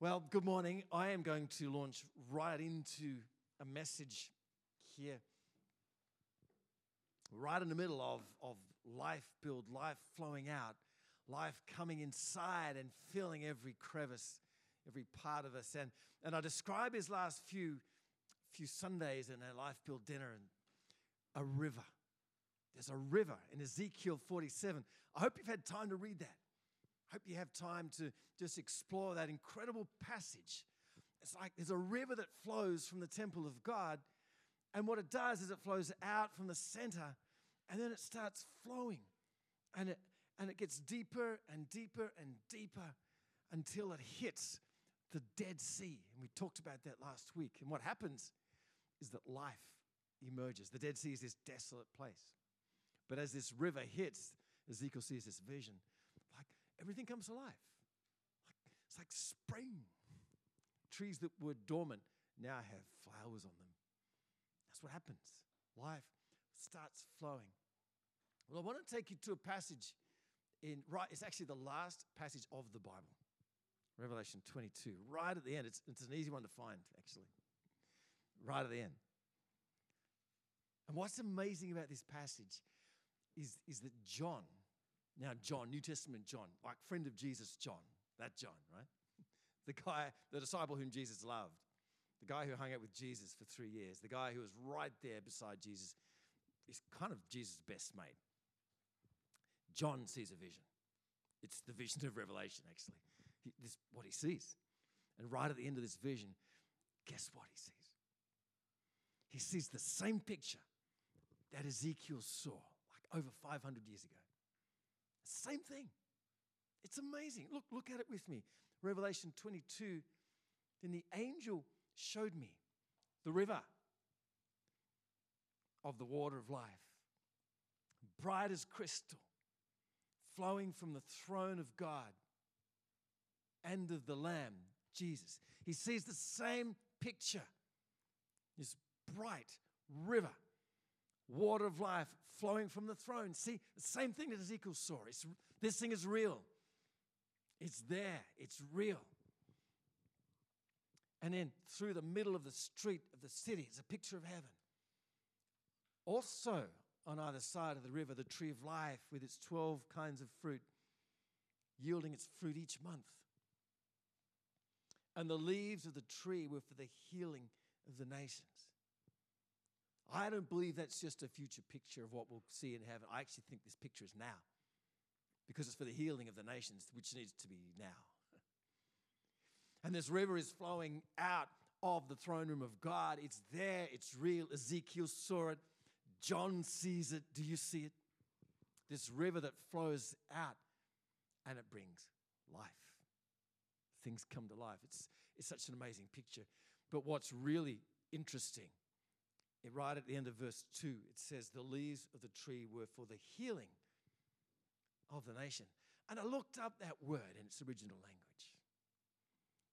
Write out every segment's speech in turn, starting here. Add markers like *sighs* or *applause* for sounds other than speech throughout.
Well, good morning. I am going to launch right into a message here, right in the middle of, of life build, life flowing out, life coming inside and filling every crevice, every part of us. And, and I describe his last few, few Sundays in a life build dinner and a river. There's a river in Ezekiel 47. I hope you've had time to read that hope you have time to just explore that incredible passage. It's like there's a river that flows from the temple of God, and what it does is it flows out from the center, and then it starts flowing, and it and it gets deeper and deeper and deeper until it hits the Dead Sea. And we talked about that last week. And what happens is that life emerges. The Dead Sea is this desolate place. But as this river hits, Ezekiel sees this vision everything comes to life. It's like spring. Trees that were dormant now have flowers on them. That's what happens. Life starts flowing. Well, I want to take you to a passage in right, it's actually the last passage of the Bible. Revelation 22, right at the end. It's, it's an easy one to find, actually. Right at the end. And what's amazing about this passage is, is that John, now, John, New Testament John, like friend of Jesus, John, that John, right? *laughs* The guy, the disciple whom Jesus loved, the guy who hung out with Jesus for three years, the guy who was right there beside Jesus, is kind of Jesus' best mate. John sees a vision. It's the vision of Revelation, actually. He, this is what he sees. And right at the end of this vision, guess what he sees? He sees the same picture that Ezekiel saw like over 500 years ago. Same thing. It's amazing. Look, look at it with me. Revelation 22. Then the angel showed me the river of the water of life, bright as crystal, flowing from the throne of God and of the Lamb, Jesus. He sees the same picture this bright river water of life flowing from the throne. See, the same thing that Ezekiel saw. It's, this thing is real. It's there, it's real. And then through the middle of the street of the city is a picture of heaven. Also, on either side of the river, the tree of life with its 12 kinds of fruit, yielding its fruit each month. And the leaves of the tree were for the healing of the nations. I don't believe that's just a future picture of what we'll see in heaven. I actually think this picture is now because it's for the healing of the nations, which needs to be now. *laughs* And this river is flowing out of the throne room of God. It's there, it's real. Ezekiel saw it, John sees it. Do you see it? This river that flows out and it brings life. Things come to life. It's, it's such an amazing picture. But what's really interesting right at the end of verse 2, it says, The leaves of the tree were for the healing of the nation. And I looked up that word in its original language.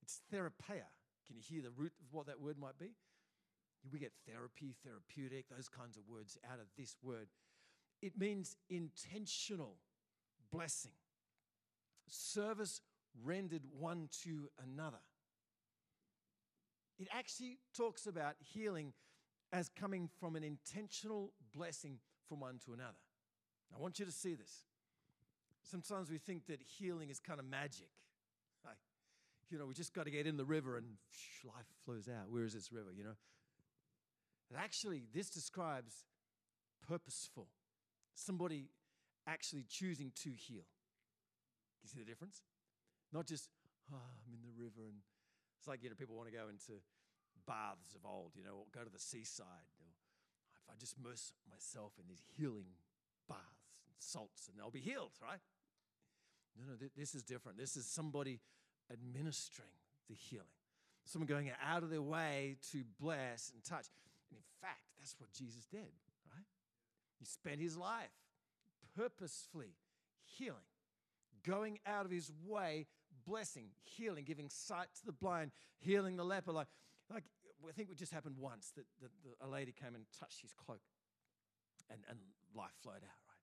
It's therapeia. Can you hear the root of what that word might be? We get therapy, therapeutic, those kinds of words out of this word. It means intentional blessing, service rendered one to another. It actually talks about healing as coming from an intentional blessing from one to another. I want you to see this. Sometimes we think that healing is kind of magic. *laughs* Like, you know, we just got to get in the river and life flows out. Where is this river, you know? And actually, this describes purposeful. Somebody actually choosing to heal. You see the difference? Not just, oh, I'm in the river and it's like, you know, people want to go into baths of old, you know, or go to the seaside. If I just immerse myself in these healing baths and salts, and I'll be healed, right? No, no, this is different. This is somebody administering the healing, someone going out of their way to bless and touch. And in fact, that's what Jesus did, right? He spent his life purposefully healing going out of his way, blessing, healing, giving sight to the blind, healing the leper. Like I think it just happened once that, that, a lady came and touched his cloak and, and life flowed out, right?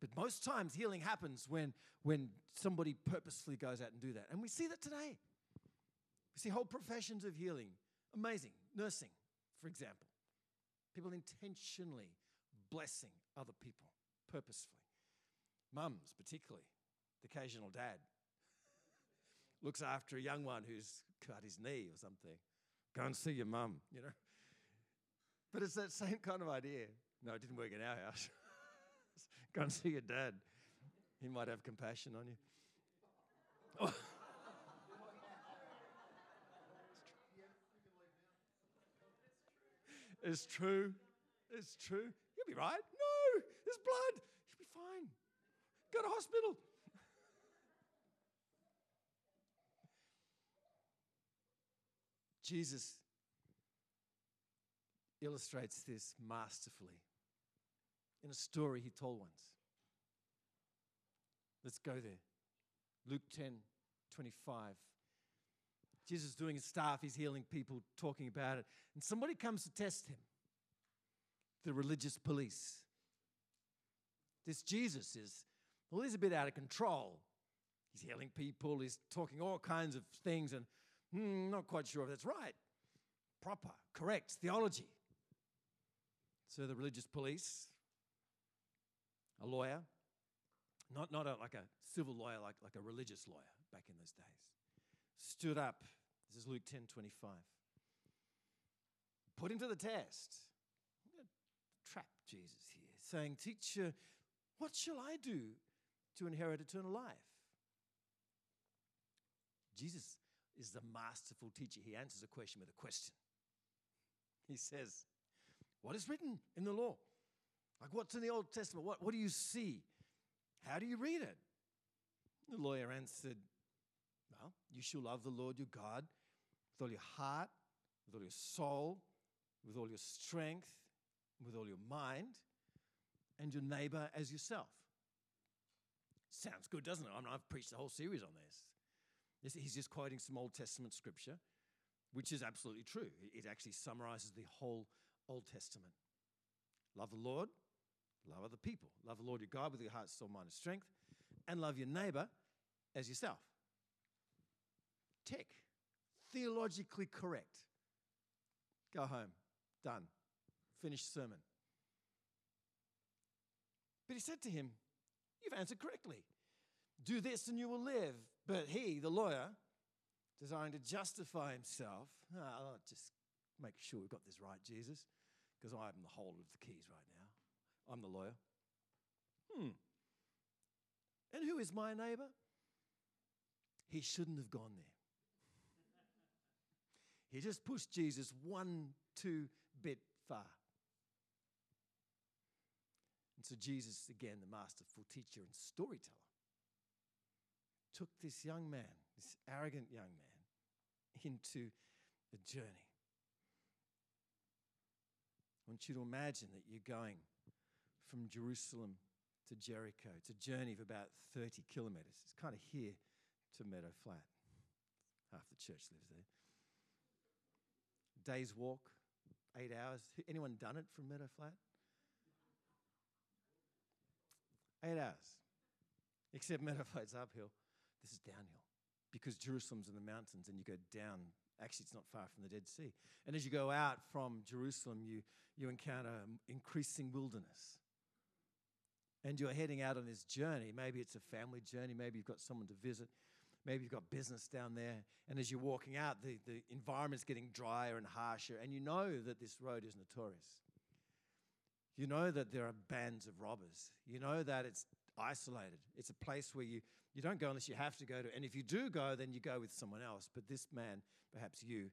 But most times healing happens when, when somebody purposefully goes out and do that. And we see that today. We see whole professions of healing. Amazing. Nursing, for example. People intentionally blessing other people purposefully. Mums, particularly, the occasional dad, *laughs* looks after a young one who's cut his knee or something. Go and see your mum, you know. But it's that same kind of idea. No, it didn't work in our house. *laughs* Go and see your dad. He might have compassion on you. *laughs* It's true. It's true. You'll be right. No, there's blood. You'll be fine. Go to hospital. Jesus illustrates this masterfully in a story he told once. Let's go there. Luke 10 25. Jesus is doing his staff, he's healing people, talking about it. And somebody comes to test him the religious police. This Jesus is, well, he's a bit out of control. He's healing people, he's talking all kinds of things, and hmm, not quite sure if that's right. Proper, correct theology. So the religious police, a lawyer, not, not a, like a civil lawyer, like, like a religious lawyer back in those days, stood up. This is Luke 10 25. Put him to the test. Trap Jesus here, saying, Teacher, what shall I do to inherit eternal life? Jesus is the masterful teacher. He answers a question with a question. He says, What is written in the law? Like, what's in the Old Testament? What, what do you see? How do you read it? The lawyer answered, Well, you shall love the Lord your God with all your heart, with all your soul, with all your strength, with all your mind, and your neighbor as yourself. Sounds good, doesn't it? I mean, I've preached a whole series on this. He's just quoting some Old Testament scripture, which is absolutely true. It actually summarizes the whole Old Testament. Love the Lord, love other people. Love the Lord your God with your heart, soul, mind, and strength, and love your neighbor as yourself. Tick. Theologically correct. Go home. Done. Finished sermon. But he said to him, You've answered correctly. Do this and you will live. But he, the lawyer, desiring to justify himself, oh, I'll just make sure we've got this right, Jesus, because I'm the holder of the keys right now. I'm the lawyer. Hmm. And who is my neighbor? He shouldn't have gone there. he just pushed Jesus one, two bit far. And so Jesus, again, the masterful teacher and storyteller, took this young man, this arrogant young man, into a journey. I want you to imagine that you're going from Jerusalem to Jericho. It's a journey of about 30 kilometers. It's kind of here to Meadow Flat. Half the church lives there. Day's walk, eight hours. Anyone done it from Meadow Flat? Eight hours. Except Meadow Flat's uphill. This is downhill because Jerusalem's in the mountains and you go down. Actually, it's not far from the Dead Sea. And as you go out from Jerusalem, you, you encounter increasing wilderness. And you're heading out on this journey. Maybe it's a family journey. Maybe you've got someone to visit. Maybe you've got business down there. And as you're walking out, the, the environment's getting drier and harsher. And you know that this road is notorious. You know that there are bands of robbers. You know that it's isolated. It's a place where you, you don't go unless you have to go to. And if you do go, then you go with someone else. But this man, perhaps you,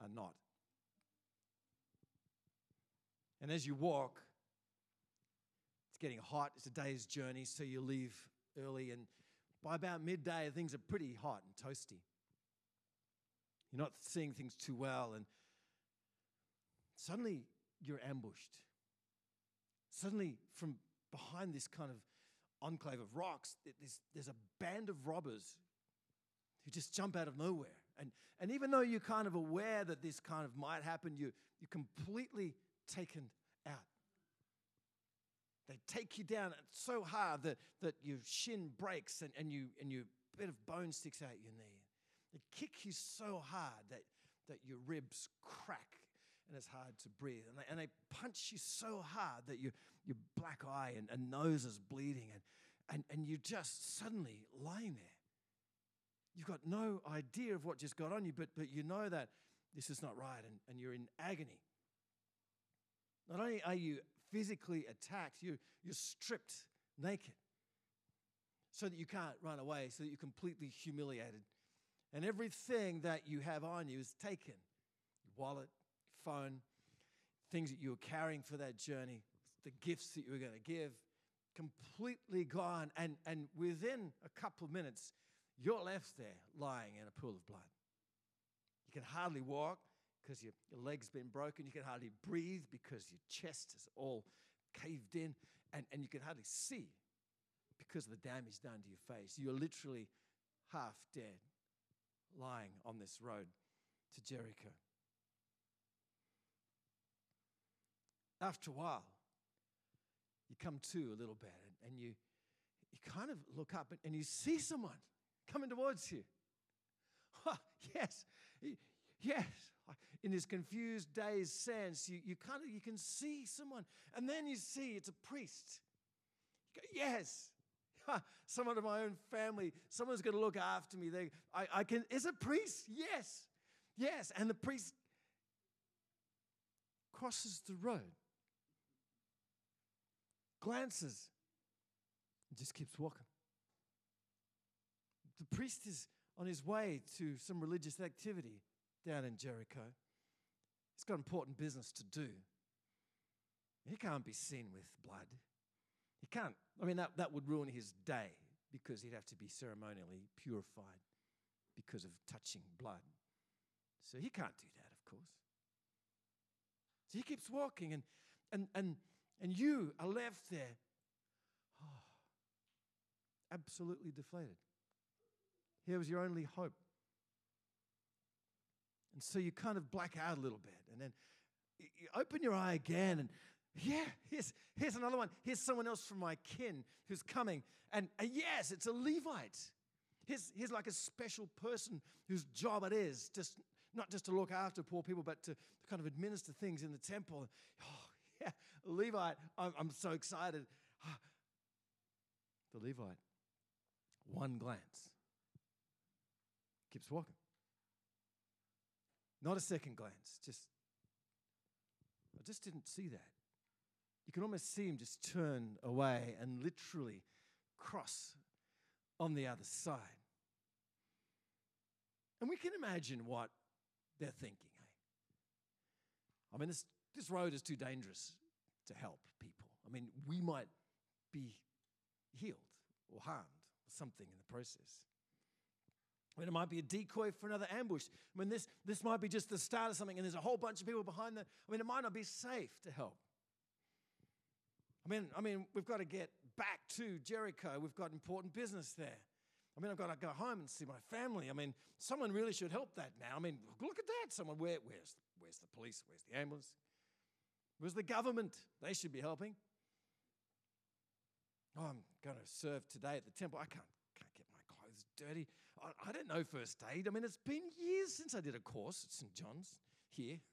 are not. And as you walk, it's getting hot. It's a day's journey, so you leave early. And by about midday, things are pretty hot and toasty. You're not seeing things too well. And suddenly, you're ambushed. Suddenly, from behind this kind of enclave of rocks, there's, there's a band of robbers who just jump out of nowhere. And, and even though you're kind of aware that this kind of might happen, you, you're completely taken out. They take you down so hard that, that your shin breaks and, and, you, and your bit of bone sticks out your knee. They kick you so hard that, that your ribs crack and it's hard to breathe. And they, and they punch you so hard that your, your black eye and, and nose is bleeding, and, and, and you're just suddenly lying there. You've got no idea of what just got on you, but, but you know that this is not right, and, and you're in agony. Not only are you physically attacked, you, you're stripped naked so that you can't run away, so that you're completely humiliated. And everything that you have on you is taken your wallet, phone, things that you were carrying for that journey, the gifts that you were going to give, completely gone. And, and within a couple of minutes, you're left there lying in a pool of blood. You can hardly walk because your, your leg's been broken. You can hardly breathe because your chest is all caved in. And, and you can hardly see because of the damage done to your face. You're literally half dead lying on this road to Jericho. After a while, you come to a little bit and, and you, you kind of look up and, and you see someone coming towards you. *laughs* Oh, yes, yes. In this confused, dazed sense, you, you kind of you can see someone, and then you see it's a priest. You go, yes, *laughs* someone of my own family. Someone's going to look after me. They, I, I can. Is a priest? Yes, yes. And the priest crosses the road, glances, and just keeps walking. The priest is on his way to some religious activity down in Jericho. He's got important business to do. He can't be seen with blood. He can't. I mean, that, that would ruin his day because he'd have to be ceremonially purified because of touching blood. So he can't do that, of course. So he keeps walking, and, and, and, and you are left there, oh, *sighs* absolutely deflated. Here was your only hope. And so you kind of black out a little bit, and then you open your eye again, and yeah, here's, here's another one. Here's someone else from my kin who's coming. And, and yes, it's a Levite. Here's, here's like a special person whose job it is, just not just to look after poor people, but to, to kind of administer things in the temple. Oh, yeah, Levite. I'm, I'm so excited. The Levite, one glance, keeps walking. Not a second glance, just, I just didn't see that you can almost see him just turn away and literally cross on the other side. And we can imagine what they're thinking. I mean, this, this road is too dangerous to help people. I mean, we might be healed or harmed or something in the process. I mean, it might be a decoy for another ambush. I mean, this, this might be just the start of something, and there's a whole bunch of people behind that. I mean, it might not be safe to help. I mean, I mean, we've got to get back to Jericho. We've got important business there. I mean, I've got to go home and see my family. I mean, someone really should help that now. I mean, look at that. Someone, where, where's, where's the police? Where's the ambulance? Where's the government? They should be helping. Oh, I'm going to serve today at the temple. I can't, can't get my clothes dirty. I, I don't know first aid. I mean, it's been years since I did a course at St. John's here. *laughs*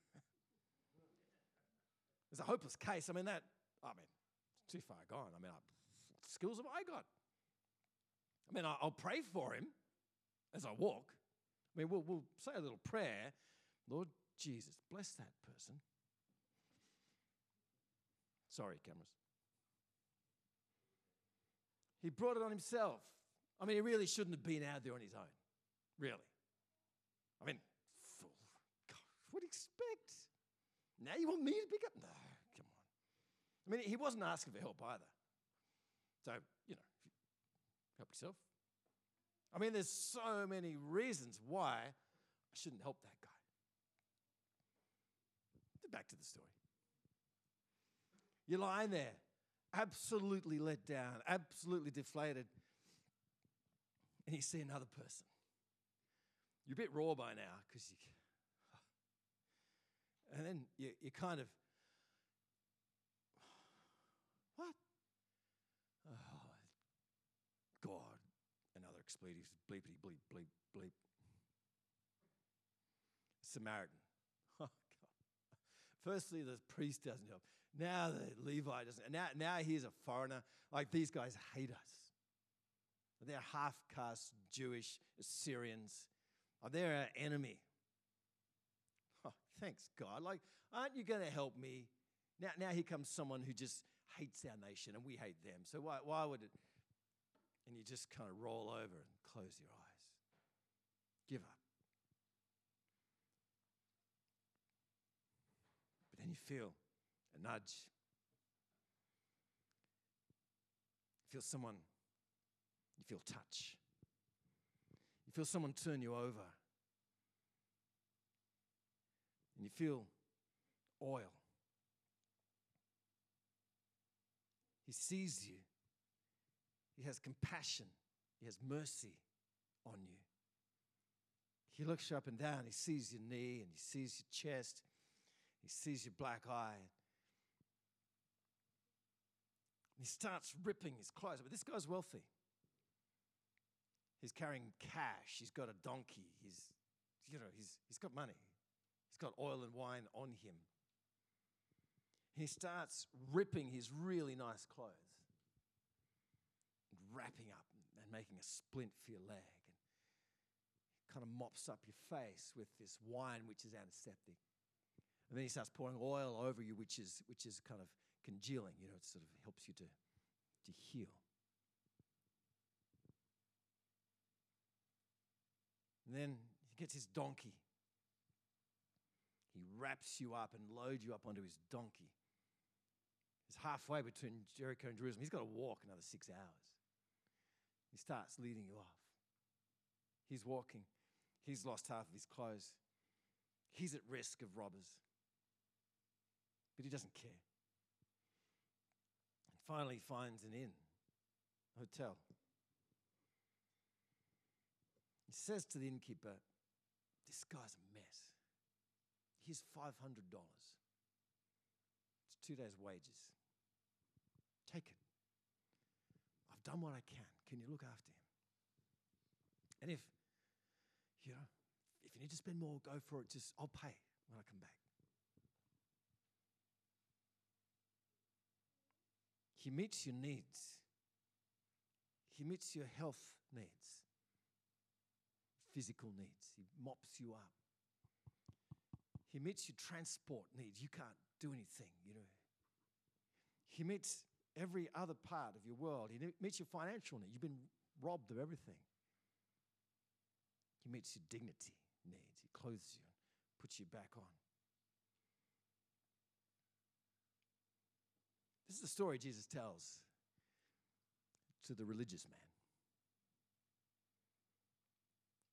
It's a hopeless case. I mean, that, I mean, it's too far gone. I mean, I, what skills have I got? I mean, I'll pray for him as I walk. I mean, we'll, we'll say a little prayer. Lord Jesus, bless that person. Sorry, cameras. He brought it on himself. I mean, he really shouldn't have been out there on his own. Really. I mean. God, what do you expect? Now you want me to pick up? No. Come on. I mean, he wasn't asking for help either. So, you know, help yourself. I mean, there's so many reasons why I shouldn't help that guy. Back to the story. You're lying there, absolutely let down, absolutely deflated, and you see another person. You're a bit raw by now because you. *sighs* And then you, you kind of *sighs* what? Oh, God. Another expletive. Bleepity bleep, bleep, bleep. Samaritan. *laughs* Oh, God. Firstly, the priest doesn't help. Now the Levi doesn't. Now, now he's a foreigner. Like these guys hate us. They're half caste Jewish Assyrians. Oh, they're our enemy. Oh, thanks, God. Like, aren't you going to help me? Now, now here comes someone who just hates our nation and we hate them. So why, why would it? And you just kind of roll over and close your eyes. Give up. But then you feel a nudge. You feel someone, you feel touch. You feel someone turn you over. And you feel oil. He sees you. He has compassion. He has mercy on you. He looks you up and down. He sees your knee and he sees your chest. He sees your black eye. He starts ripping his clothes. But this guy's wealthy. He's carrying cash. He's got a donkey. He's, you know, he's, he's got money. He's got oil and wine on him. He starts ripping his really nice clothes, and wrapping up and making a splint for your leg. And kind of mops up your face with this wine, which is antiseptic. And then he starts pouring oil over you, which is, which is kind of congealing. You know, it sort of helps you to, to heal. And then he gets his donkey. He wraps you up and loads you up onto his donkey. He's halfway between Jericho and Jerusalem. He's got to walk another six hours. He starts leading you off. He's walking. He's lost half of his clothes. He's at risk of robbers. But he doesn't care. Finally, finds an inn, hotel. He says to the innkeeper, This guy's a mess. Here's $500. It's two days' wages. Take it. I've done what I can. Can you look after him? And if, you know, if you need to spend more, go for it. Just, I'll pay when I come back. He meets your needs. He meets your health needs, physical needs. He mops you up. He meets your transport needs. You can't do anything, you know. He meets every other part of your world. He meets your financial needs. You've been robbed of everything. He meets your dignity needs. He clothes you, puts you back on. This is the story Jesus tells to the religious man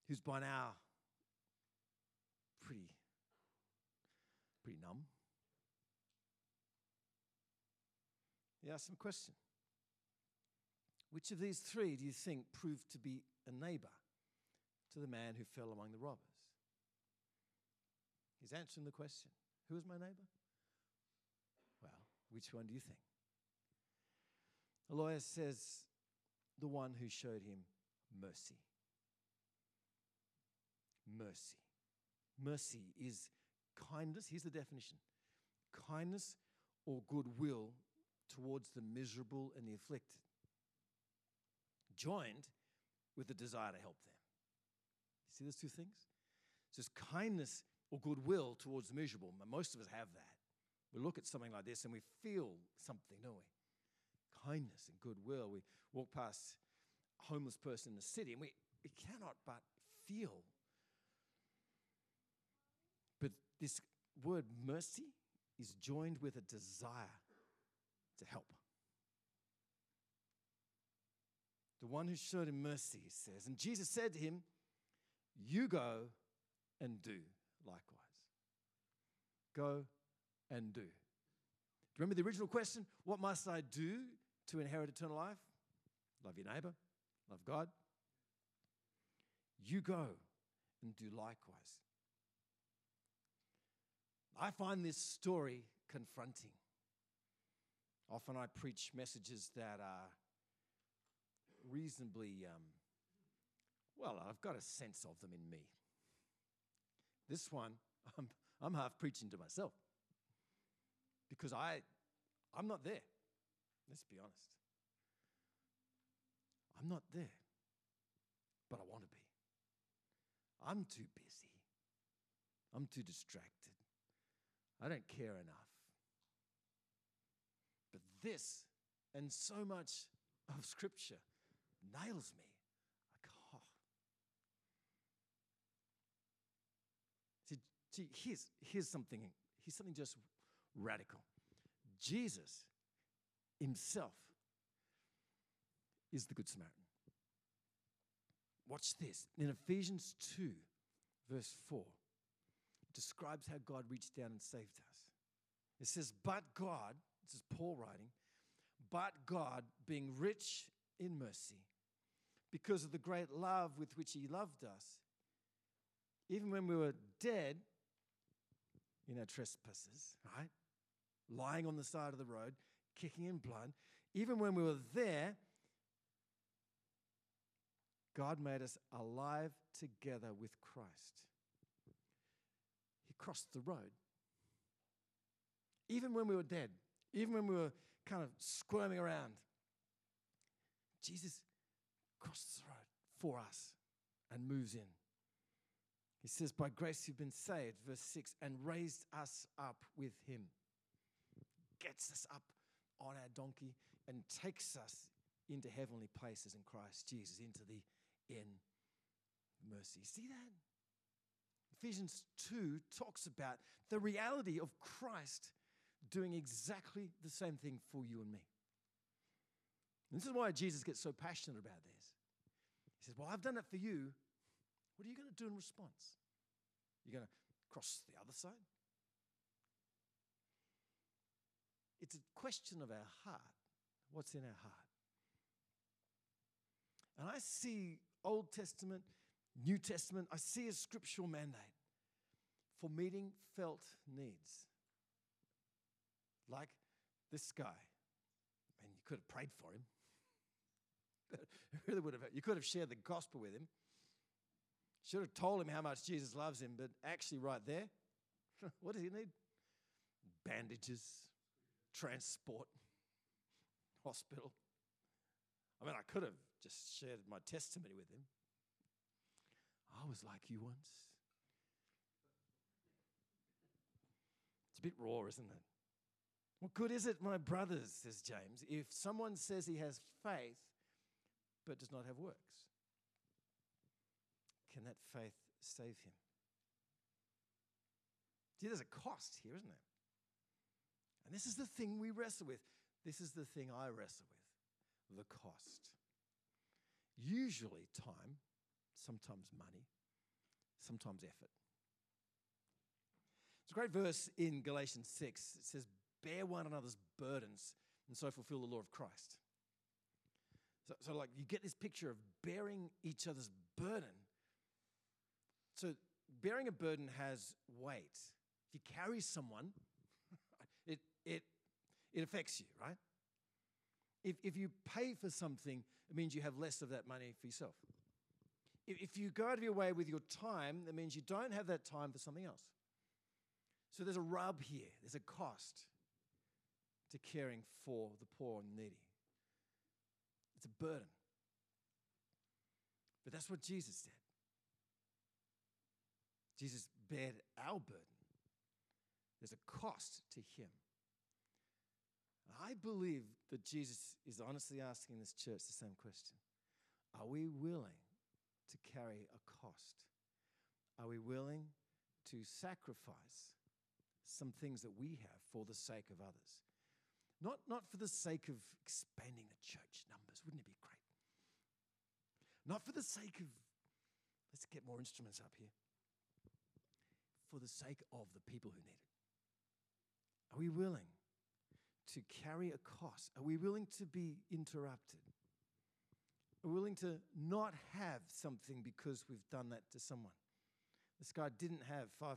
who's by now pretty pretty numb. He asks him a question. Which of these three do you think proved to be a neighbor to the man who fell among the robbers? He's answering the question Who is my neighbor? Well, which one do you think? Lawyer says, The one who showed him mercy. Mercy. Mercy is kindness. Here's the definition kindness or goodwill towards the miserable and the afflicted, joined with the desire to help them. You see those two things? It's kindness or goodwill towards the miserable. Most of us have that. We look at something like this and we feel something, don't we? Kindness and goodwill. We walk past a homeless person in the city and we, we cannot but feel. But this word mercy is joined with a desire to help. The one who showed him mercy, he says. And Jesus said to him, You go and do likewise. Go and do. Do you remember the original question? What must I do to inherit eternal life? Love your neighbor, love God. You go and do likewise. I find this story confronting. Often I preach messages that are reasonably, um, well, I've got a sense of them in me. This one *laughs* I'm, I'm half preaching to myself because I, I'm not there. Let's be honest. I'm not there, but I want to be. I'm too busy. I'm too distracted. I don't care enough. But this and so much of Scripture nails me. Oh. See, see, here's, here's something, here's something just radical. Jesus himself is the Good Samaritan. Watch this. In Ephesians 2, verse 4, it describes how God reached down and saved us. It says, But God, this is Paul writing, but God, being rich in mercy, because of the great love with which He loved us, even when we were dead in our trespasses, right? Lying on the side of the road, kicking in blood, even when we were there, God made us alive together with Christ. He crossed the road. Even when we were dead, even when we were kind of squirming around, Jesus crosses the road for us and moves in. He says, By grace you've been saved, verse 6, and raised us up with him. Gets us up on our donkey and takes us into heavenly places in Christ Jesus, into the in mercy. See that? Ephesians 2 talks about the reality of Christ doing exactly the same thing for you and me. And this is why Jesus gets so passionate about this. He says, Well, I've done it for you. What are you going to do in response? You're going to cross the other side? It's a question of our heart. What's in our heart? And I see Old Testament, New Testament, I see a scriptural mandate for meeting felt needs. Like this guy. And you could have prayed for him. *laughs* really would have. You could have shared the gospel with him. Should have told him how much Jesus loves him, but actually, right there, *laughs* what does he need? Bandages, transport, *laughs* hospital. I mean, I could have just shared my testimony with him. I was like you once. It's a bit raw, isn't it? What good is it, my brothers, says James, if someone says he has faith but does not have works? Can that faith save him? See, there's a cost here, isn't there? And this is the thing we wrestle with. This is the thing I wrestle with the cost. Usually time, sometimes money, sometimes effort. It's a great verse in Galatians 6. It says, Bear one another's burdens and so fulfill the law of Christ. So, so, like, you get this picture of bearing each other's burden. So, bearing a burden has weight. If you carry someone, it, it affects you, right? If, if you pay for something, it means you have less of that money for yourself. If, if you go out of your way with your time, that means you don't have that time for something else. So there's a rub here, there's a cost to caring for the poor and needy. It's a burden. But that's what Jesus did. Jesus bared our burden. There's a cost to him. I believe that Jesus is honestly asking this church the same question Are we willing to carry a cost? Are we willing to sacrifice some things that we have for the sake of others? Not, not for the sake of expanding the church numbers, wouldn't it be great? Not for the sake of, let's get more instruments up here, for the sake of the people who need it. Are we willing to carry a cost? Are we willing to be interrupted? Are we willing to not have something because we've done that to someone? This guy didn't have $500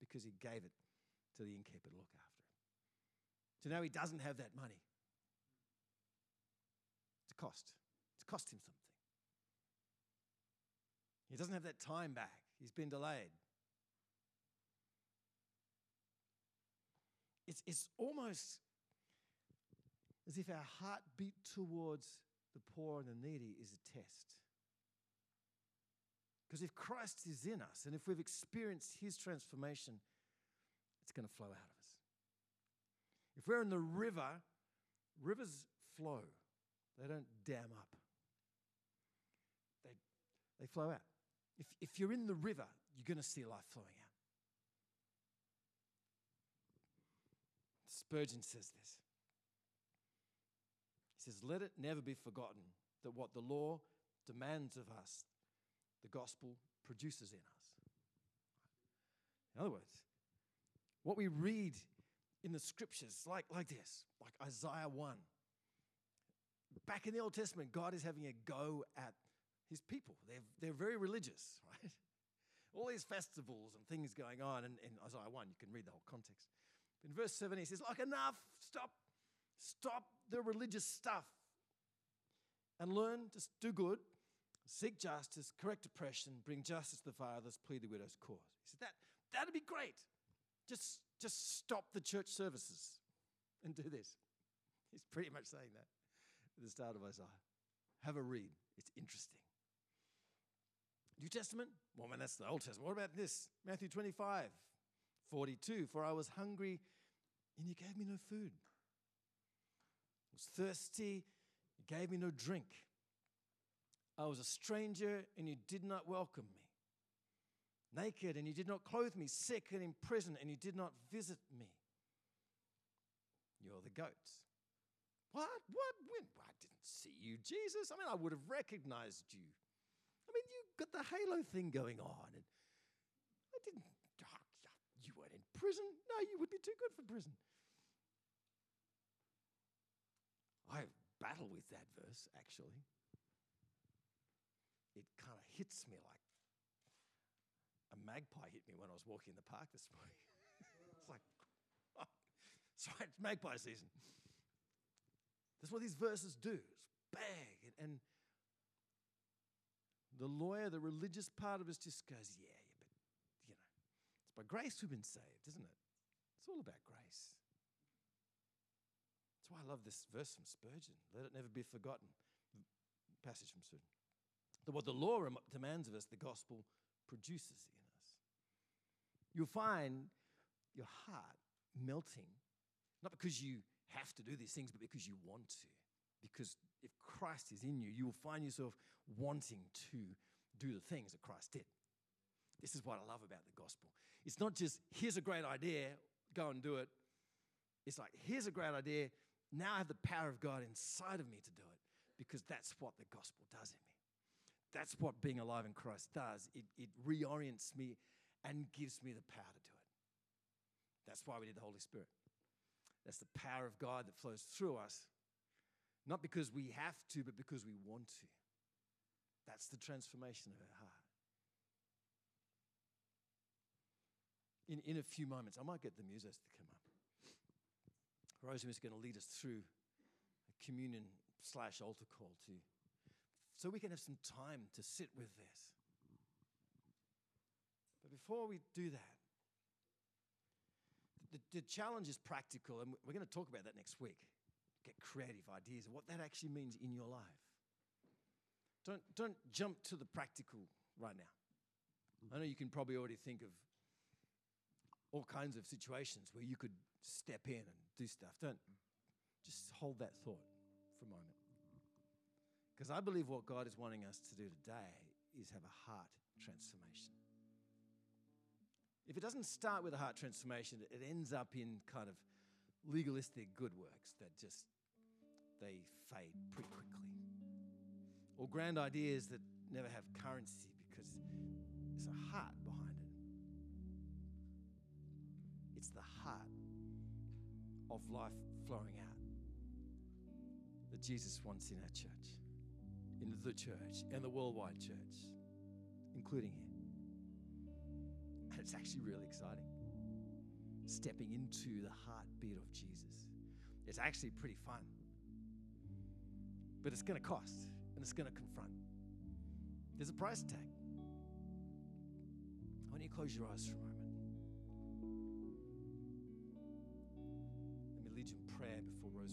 because he gave it to the innkeeper to look after. So now he doesn't have that money. It's a cost. It's cost him something. He doesn't have that time back. He's been delayed. It's, it's almost as if our heartbeat towards the poor and the needy is a test. Because if Christ is in us and if we've experienced his transformation, it's going to flow out of us. If we're in the river, rivers flow, they don't dam up, they, they flow out. If, if you're in the river, you're going to see life flowing out. Spurgeon says this. He says, Let it never be forgotten that what the law demands of us, the gospel produces in us. In other words, what we read in the scriptures, like, like this, like Isaiah 1. Back in the Old Testament, God is having a go at his people. They're, they're very religious, *laughs* right? All these festivals and things going on. And in Isaiah 1, you can read the whole context. In verse 7, he says, like, enough, stop, stop the religious stuff and learn to do good, seek justice, correct oppression, bring justice to the fatherless, plead the widow's cause. He said, that, that'd be great. Just, just stop the church services and do this. *laughs* He's pretty much saying that at the start of Isaiah. Have a read, it's interesting. New Testament? Well, man, that's the Old Testament. What about this? Matthew 25, 42. For I was hungry and you gave me no food. I was thirsty, you gave me no drink. I was a stranger and you did not welcome me. Naked and you did not clothe me. Sick and in prison and you did not visit me. You're the goats. What? What? When? I didn't see you, Jesus. I mean, I would have recognized you. I mean, you got the halo thing going on. And I didn't. Oh, you weren't in prison. No, you would be too good for prison. I battle with that verse, actually. It kind of hits me like a magpie hit me when I was walking in the park this morning. *laughs* it's like, oh, sorry, it's magpie season. That's what these verses do. It's bang. And, and the lawyer, the religious part of us just goes, yeah, yeah, but, you know, it's by grace we've been saved, isn't it? It's all about grace. That's why I love this verse from Spurgeon. Let it never be forgotten. Passage from Spurgeon. That what the law demands of us, the gospel produces in us. You'll find your heart melting, not because you have to do these things, but because you want to. Because if Christ is in you, you will find yourself wanting to do the things that Christ did. This is what I love about the gospel. It's not just, here's a great idea, go and do it. It's like, here's a great idea, now I have the power of God inside of me to do it because that's what the gospel does in me. That's what being alive in Christ does. It, it reorients me and gives me the power to do it. That's why we need the Holy Spirit. That's the power of God that flows through us, not because we have to, but because we want to. That's the transformation of our heart. In, in a few moments, I might get the musos to come up. Rosemary is going to lead us through a communion slash altar call to, so we can have some time to sit with this. But before we do that, the, the challenge is practical, and we're going to talk about that next week. Get creative ideas of what that actually means in your life. Don't, don't jump to the practical right now. I know you can probably already think of all kinds of situations where you could step in and do stuff. Don't just hold that thought for a moment. Because I believe what God is wanting us to do today is have a heart transformation. If it doesn't start with a heart transformation, it ends up in kind of legalistic good works that just they fade pretty quickly. Or grand ideas that never have currency because it's a heart It's the heart of life flowing out that Jesus wants in our church, in the church, and the worldwide church, including here. And it's actually really exciting. Stepping into the heartbeat of Jesus. It's actually pretty fun. But it's going to cost and it's going to confront. There's a price tag. Why don't you close your eyes for a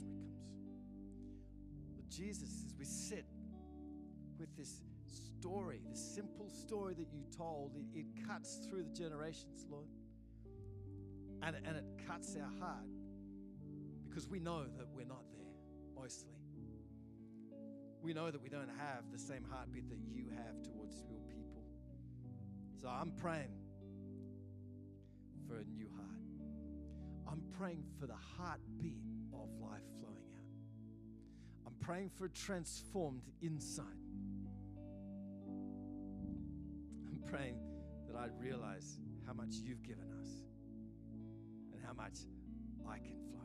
those Rickhams. Lord Jesus, as we sit with this story, this simple story that you told, it, it cuts through the generations, Lord. And, and it cuts our heart because we know that we're not there, mostly. We know that we don't have the same heartbeat that you have towards your people. So I'm praying for a new heart. I'm praying for the heartbeat of life flowing out. I'm praying for a transformed inside. I'm praying that I'd realize how much you've given us and how much I can flow.